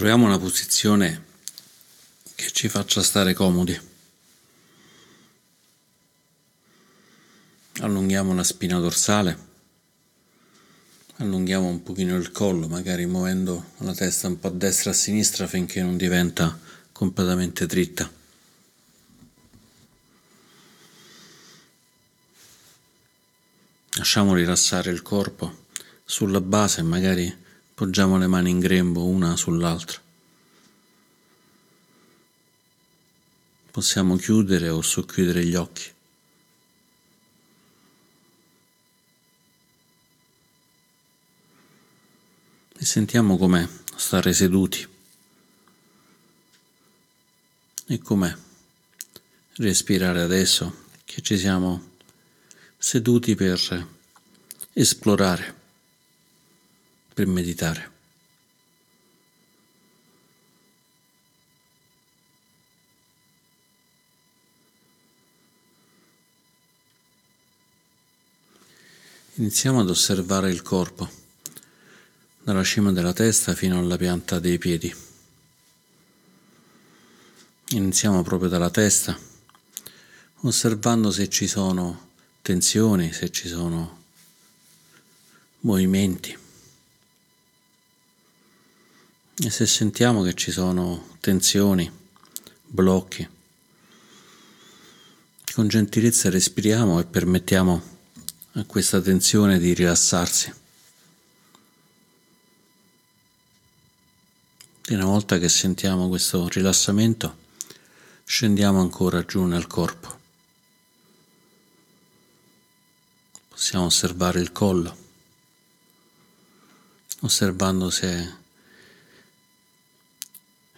Troviamo una posizione che ci faccia stare comodi. Allunghiamo la spina dorsale, allunghiamo un pochino il collo, magari muovendo la testa un po' a destra e a sinistra finché non diventa completamente dritta. Lasciamo rilassare il corpo sulla base magari Poggiamo le mani in grembo una sull'altra. Possiamo chiudere o socchiudere gli occhi. E sentiamo com'è stare seduti e com'è respirare adesso che ci siamo seduti per esplorare per meditare. Iniziamo ad osservare il corpo, dalla cima della testa fino alla pianta dei piedi. Iniziamo proprio dalla testa, osservando se ci sono tensioni, se ci sono movimenti. E se sentiamo che ci sono tensioni, blocchi, con gentilezza respiriamo e permettiamo a questa tensione di rilassarsi. E una volta che sentiamo questo rilassamento, scendiamo ancora giù nel corpo. Possiamo osservare il collo, osservando se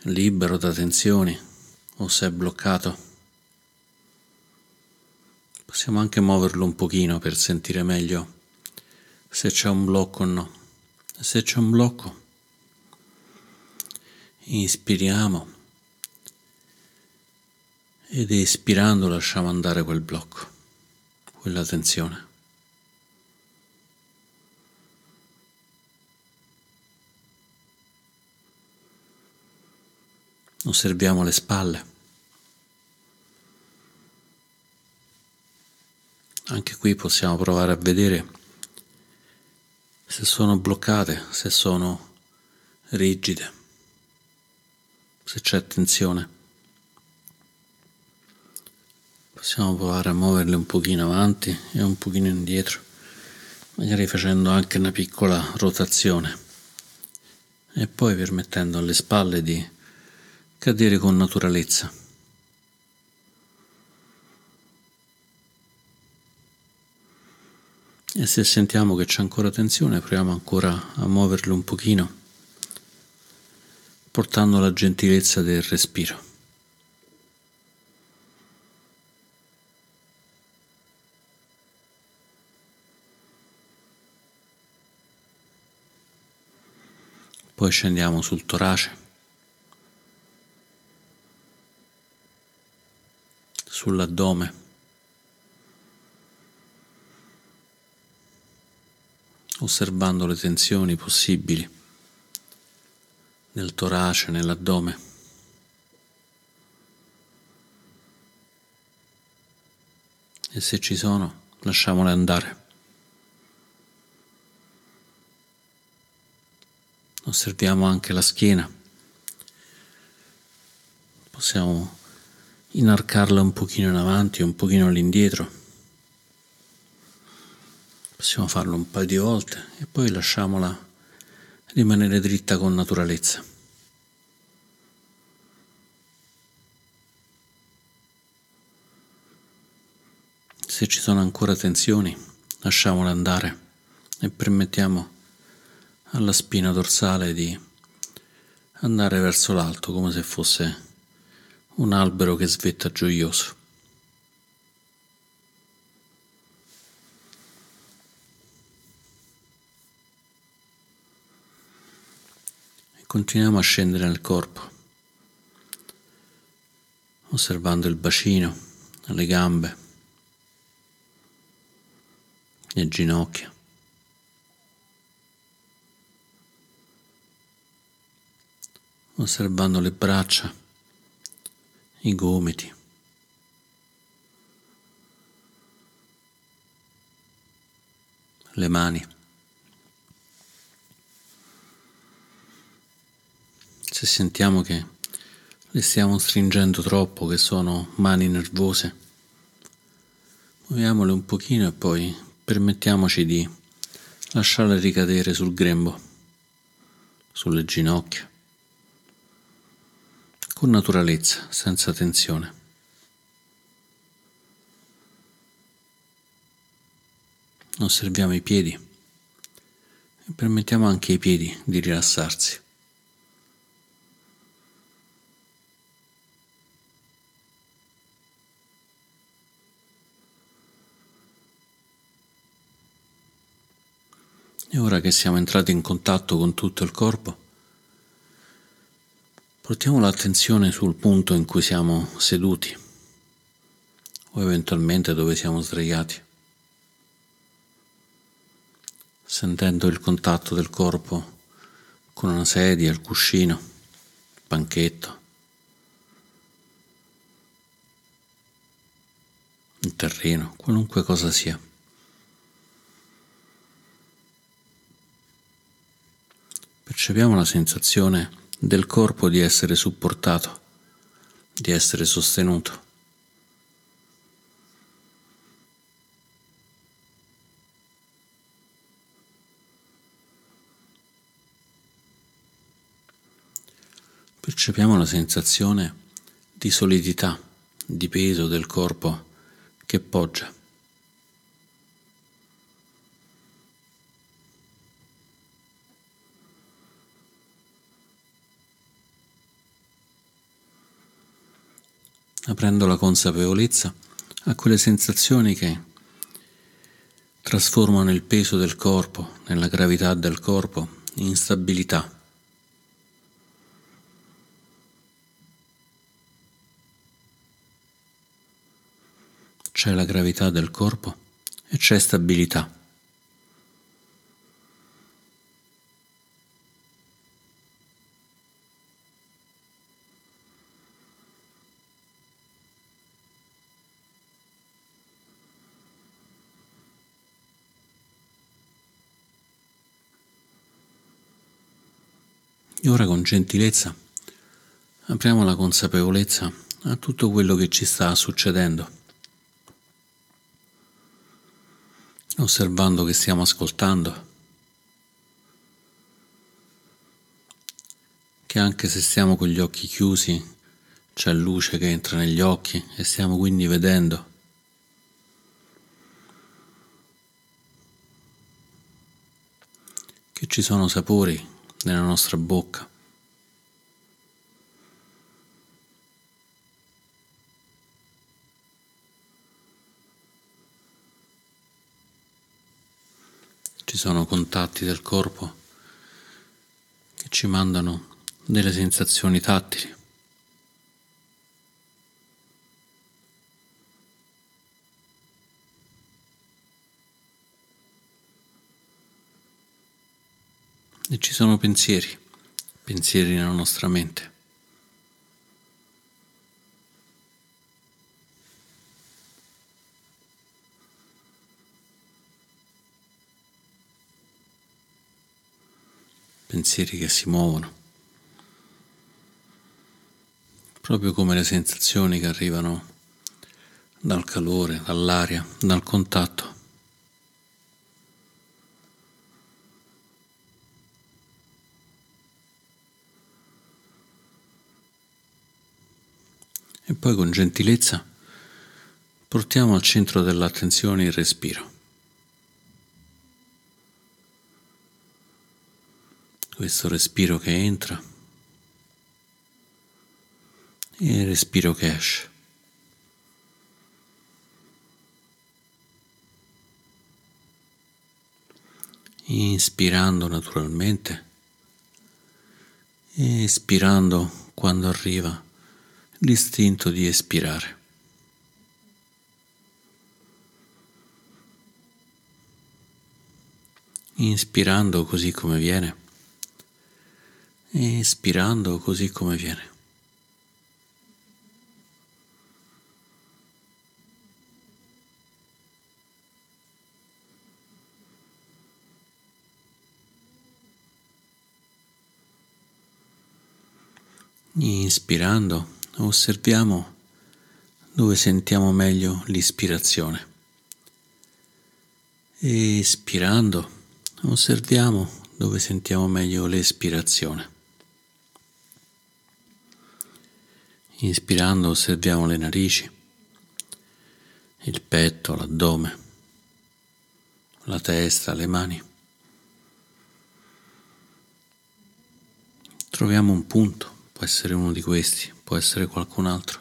libero da tensioni o se è bloccato. Possiamo anche muoverlo un pochino per sentire meglio se c'è un blocco o no. Se c'è un blocco, inspiriamo ed espirando lasciamo andare quel blocco, quella tensione. Osserviamo le spalle. Anche qui possiamo provare a vedere se sono bloccate, se sono rigide, se c'è tensione. Possiamo provare a muoverle un pochino avanti e un pochino indietro, magari facendo anche una piccola rotazione e poi permettendo alle spalle di cadere con naturalezza. E se sentiamo che c'è ancora tensione, proviamo ancora a muoverlo un pochino, portando la gentilezza del respiro. Poi scendiamo sul torace. Sull'addome. osservando le tensioni possibili nel torace, nell'addome. E se ci sono, lasciamole andare. Osserviamo anche la schiena. Possiamo inarcarla un pochino in avanti un pochino all'indietro. Possiamo farlo un paio di volte e poi lasciamola rimanere dritta con naturalezza. Se ci sono ancora tensioni, lasciamole andare e permettiamo alla spina dorsale di andare verso l'alto come se fosse un albero che svetta gioioso. E continuiamo a scendere nel corpo, osservando il bacino, le gambe, le ginocchia. osservando le braccia, i gomiti. Le mani. Se sentiamo che le stiamo stringendo troppo, che sono mani nervose, muoviamole un pochino e poi permettiamoci di lasciarle ricadere sul grembo, sulle ginocchia, con naturalezza, senza tensione. Osserviamo i piedi e permettiamo anche ai piedi di rilassarsi. E ora che siamo entrati in contatto con tutto il corpo, portiamo l'attenzione sul punto in cui siamo seduti o eventualmente dove siamo sdraiati, sentendo il contatto del corpo con una sedia, il cuscino, il panchetto, il terreno, qualunque cosa sia. Percepiamo la sensazione del corpo di essere supportato, di essere sostenuto. Percepiamo la sensazione di solidità, di peso del corpo che poggia. Aprendo la consapevolezza a quelle sensazioni che trasformano il peso del corpo, nella gravità del corpo, in stabilità. C'è la gravità del corpo e c'è stabilità. E ora con gentilezza apriamo la consapevolezza a tutto quello che ci sta succedendo, osservando che stiamo ascoltando, che anche se stiamo con gli occhi chiusi c'è luce che entra negli occhi e stiamo quindi vedendo. che ci sono sapori nella nostra bocca. Ci sono contatti del corpo che ci mandano delle sensazioni tattili. E ci sono pensieri, pensieri nella nostra mente. Pensieri che si muovono, proprio come le sensazioni che arrivano dal calore, dall'aria, dal contatto. e poi con gentilezza portiamo al centro dell'attenzione il respiro. Questo respiro che entra e il respiro che esce. Inspirando naturalmente espirando quando arriva l'istinto di espirare. Inspirando così come viene espirando così come viene. Inspirando osserviamo dove sentiamo meglio l'ispirazione. Espirando osserviamo dove sentiamo meglio l'espirazione. Inspirando osserviamo le narici, il petto, l'addome, la testa, le mani. Troviamo un punto può essere uno di questi, può essere qualcun altro,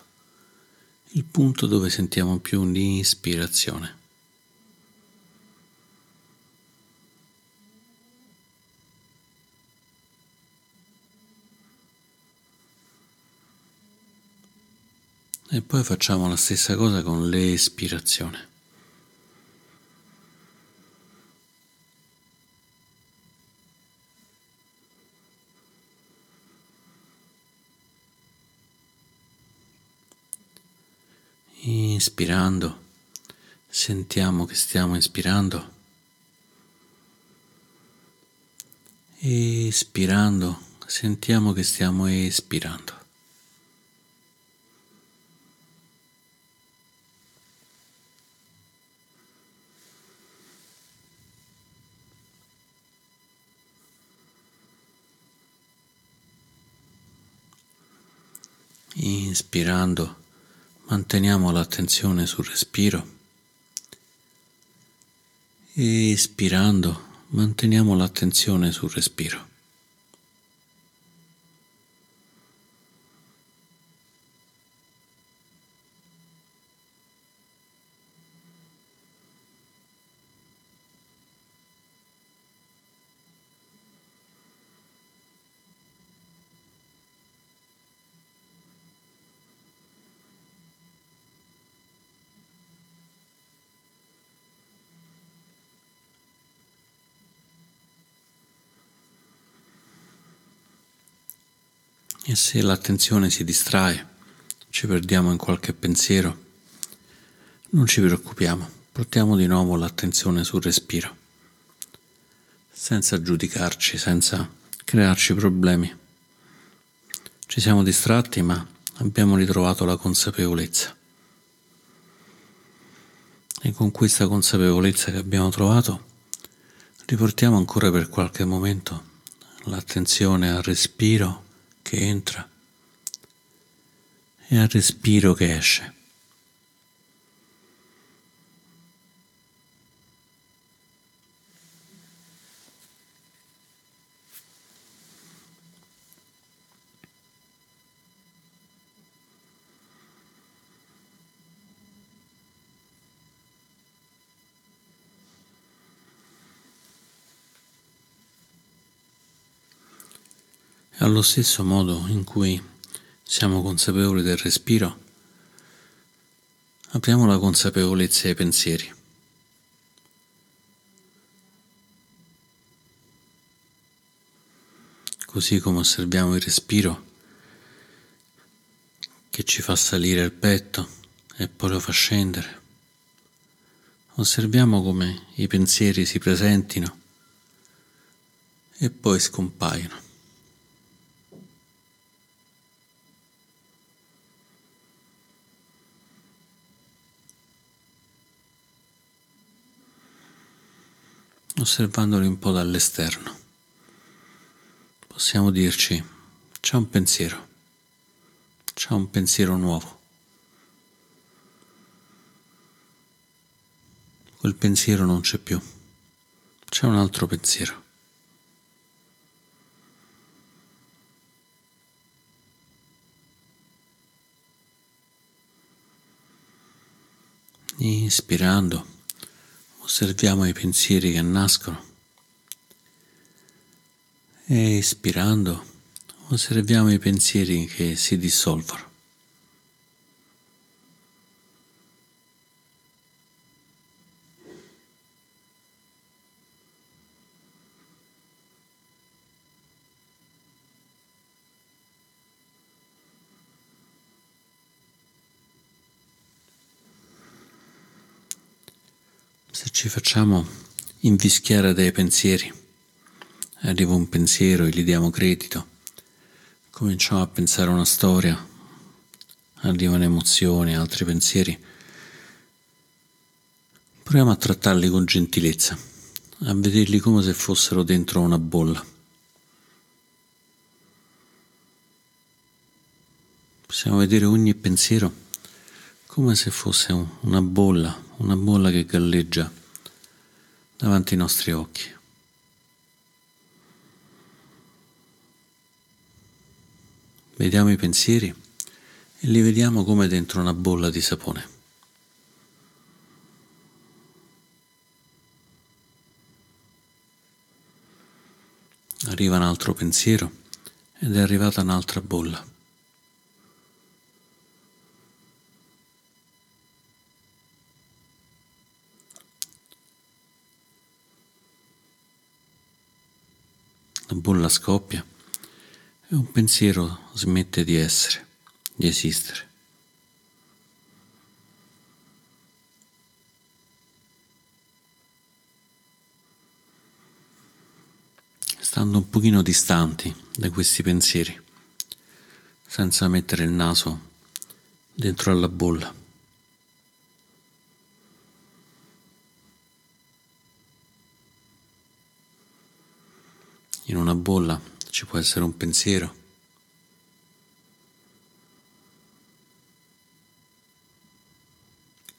il punto dove sentiamo più l'ispirazione. E poi facciamo la stessa cosa con l'espirazione. Inspirando, sentiamo che stiamo ispirando. Espirando, sentiamo che stiamo espirando. Inspirando Manteniamo l'attenzione sul respiro. Espirando, manteniamo l'attenzione sul respiro. E se l'attenzione si distrae, ci perdiamo in qualche pensiero, non ci preoccupiamo, portiamo di nuovo l'attenzione sul respiro, senza giudicarci, senza crearci problemi. Ci siamo distratti, ma abbiamo ritrovato la consapevolezza. E con questa consapevolezza che abbiamo trovato, riportiamo ancora per qualche momento l'attenzione al respiro che entra e al respiro che esce. Allo stesso modo in cui siamo consapevoli del respiro, apriamo la consapevolezza ai pensieri. Così come osserviamo il respiro che ci fa salire il petto e poi lo fa scendere, osserviamo come i pensieri si presentino e poi scompaiono. Osservandoli un po' dall'esterno. Possiamo dirci, c'è un pensiero, c'è un pensiero nuovo. Quel pensiero non c'è più, c'è un altro pensiero. Inspirando osserviamo i pensieri che nascono e ispirando osserviamo i pensieri che si dissolvono. Se ci facciamo invischiare dai pensieri, arriva un pensiero e gli diamo credito, cominciamo a pensare una storia, arrivano emozioni, altri pensieri, proviamo a trattarli con gentilezza, a vederli come se fossero dentro una bolla. Possiamo vedere ogni pensiero come se fosse una bolla, una bolla che galleggia davanti ai nostri occhi. Vediamo i pensieri e li vediamo come dentro una bolla di sapone. Arriva un altro pensiero ed è arrivata un'altra bolla. Bolla scoppia e un pensiero smette di essere, di esistere. Stando un pochino distanti da questi pensieri, senza mettere il naso dentro alla bolla. In una bolla ci può essere un pensiero.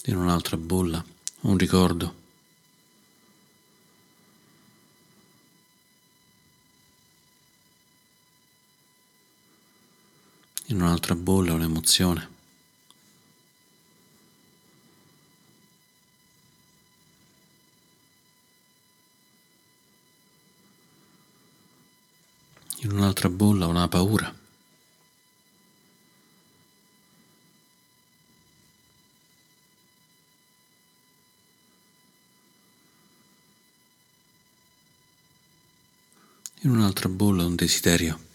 In un'altra bolla un ricordo. In un'altra bolla un'emozione. In un'altra bolla una paura. In un'altra bolla un desiderio.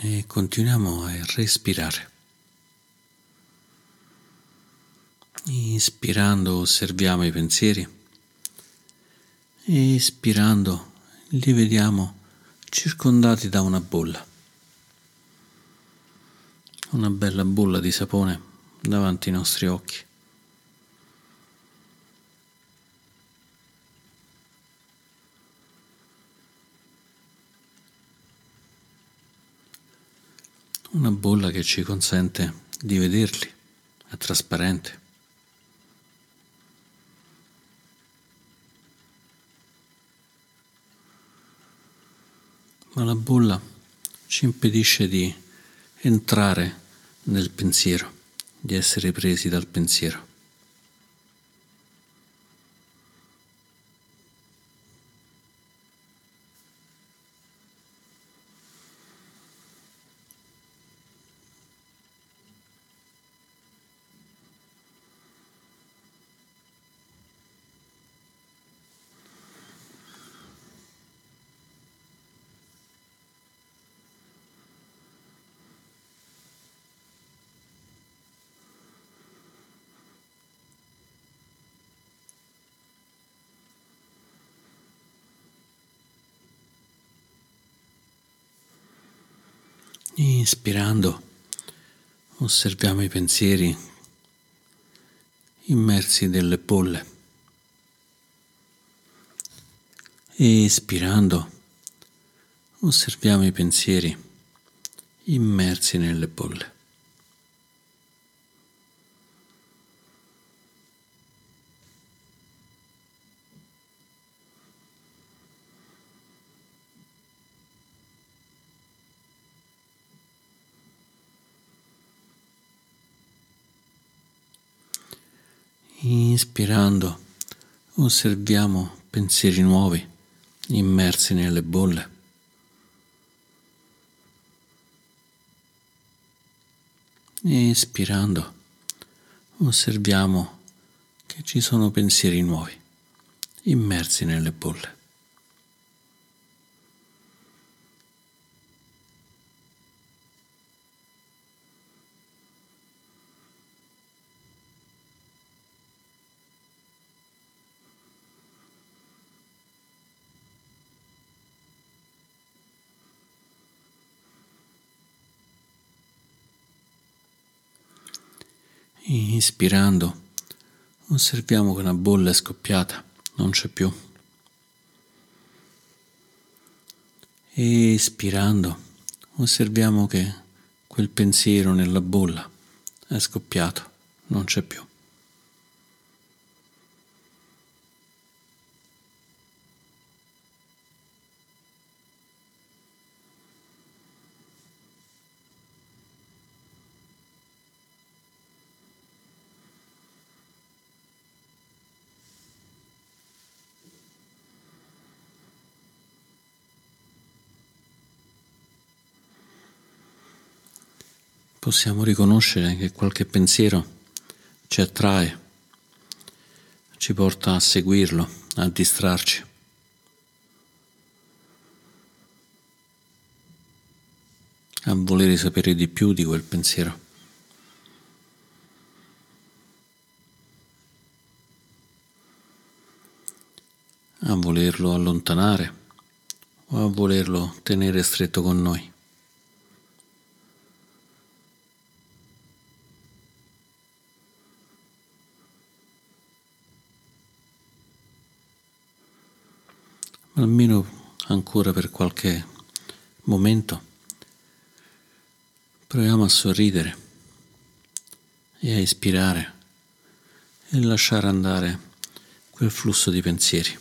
e continuiamo a respirare. Ispirando osserviamo i pensieri espirando li vediamo circondati da una bolla, una bella bolla di sapone davanti ai nostri occhi. Una bolla che ci consente di vederli, è trasparente. Ma la bolla ci impedisce di entrare nel pensiero, di essere presi dal pensiero. Inspirando, osserviamo i pensieri immersi nelle bolle. Espirando, osserviamo i pensieri immersi nelle bolle. Inspirando osserviamo pensieri nuovi immersi nelle bolle. Espirando osserviamo che ci sono pensieri nuovi, immersi nelle bolle. Inspirando, osserviamo che una bolla è scoppiata, non c'è più. Espirando, osserviamo che quel pensiero nella bolla è scoppiato, non c'è più. Possiamo riconoscere che qualche pensiero ci attrae, ci porta a seguirlo, a distrarci. a volere sapere di più di quel pensiero. a volerlo allontanare o a volerlo tenere stretto con noi. Almeno ancora per qualche momento, proviamo a sorridere e a ispirare e lasciare andare quel flusso di pensieri,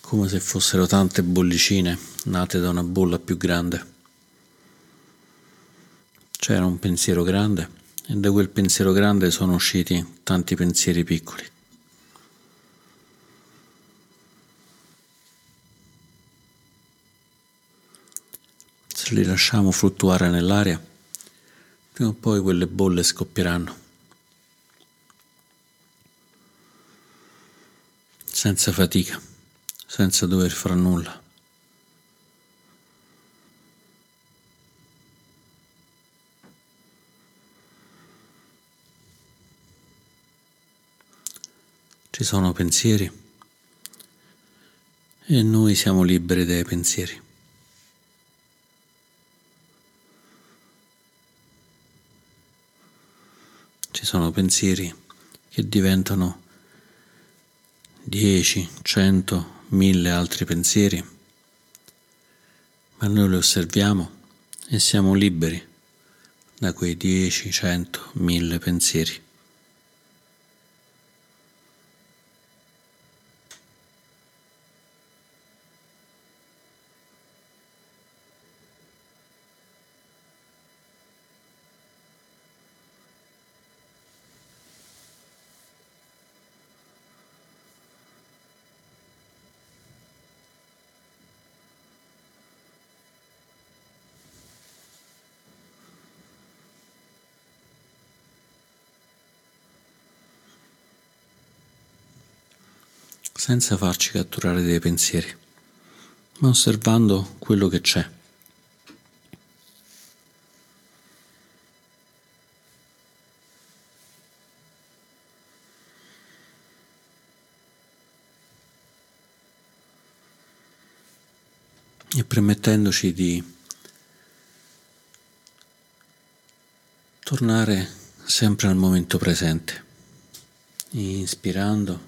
come se fossero tante bollicine nate da una bolla più grande. C'era un pensiero grande e da quel pensiero grande sono usciti tanti pensieri piccoli. Se li lasciamo fluttuare nell'aria, prima o poi quelle bolle scoppieranno. Senza fatica, senza dover fare nulla. Ci sono pensieri e noi siamo liberi dai pensieri. Ci sono pensieri che diventano dieci, cento, mille altri pensieri, ma noi li osserviamo e siamo liberi da quei dieci, cento, mille pensieri. Senza farci catturare dei pensieri, ma osservando quello che c'è. E permettendoci di tornare sempre al momento presente, inspirando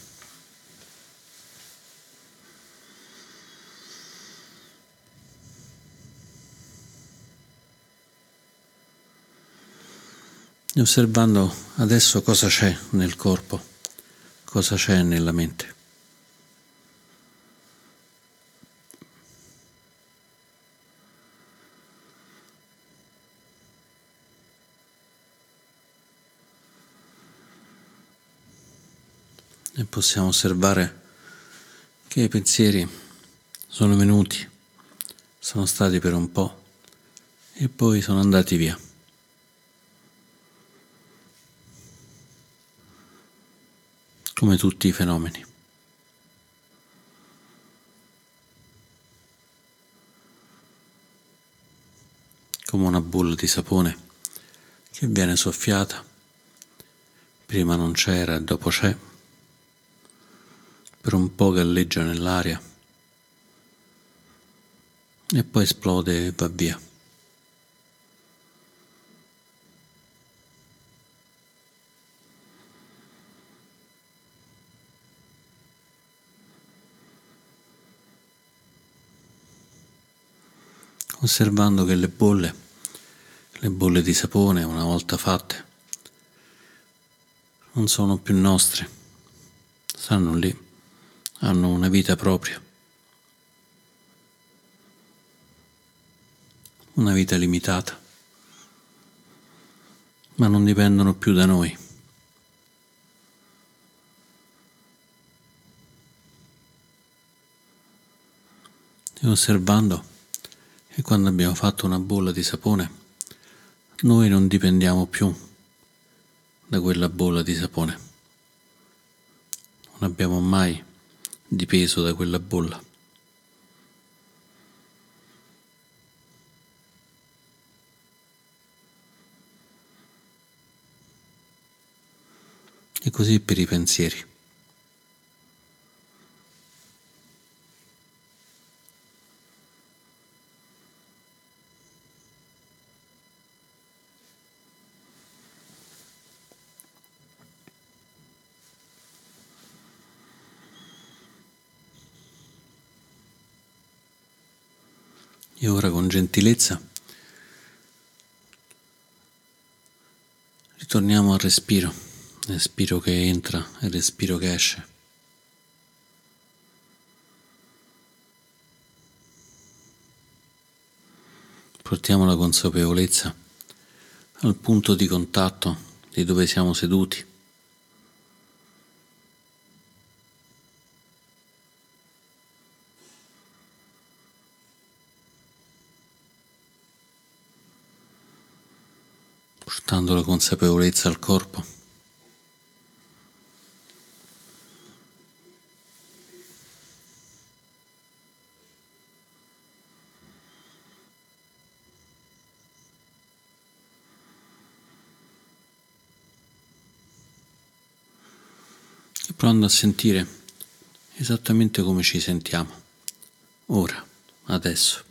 e osservando adesso cosa c'è nel corpo, cosa c'è nella mente. E possiamo osservare che i pensieri sono venuti, sono stati per un po' e poi sono andati via. Come tutti i fenomeni. Come una bolla di sapone che viene soffiata, prima non c'era e dopo c'è per un po' galleggia nell'aria e poi esplode e va via. Osservando che le bolle, le bolle di sapone una volta fatte, non sono più nostre, stanno lì hanno una vita propria, una vita limitata, ma non dipendono più da noi. E osservando che quando abbiamo fatto una bolla di sapone, noi non dipendiamo più da quella bolla di sapone. Non abbiamo mai dipeso da quella bolla. E così per i pensieri. E ora con gentilezza ritorniamo al respiro, respiro che entra e respiro che esce. Portiamo la consapevolezza al punto di contatto di dove siamo seduti. Portando la consapevolezza al corpo. E provando a sentire esattamente come ci sentiamo, ora, adesso,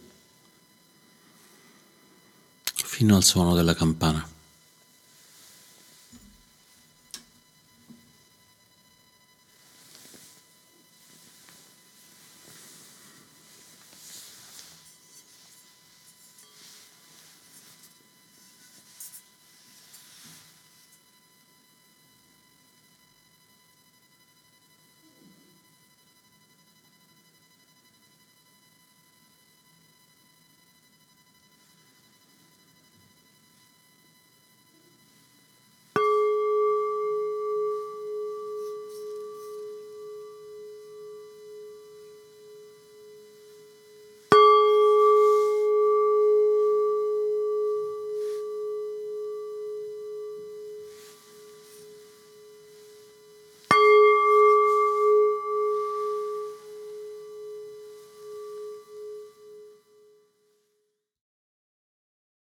fino al suono della campana.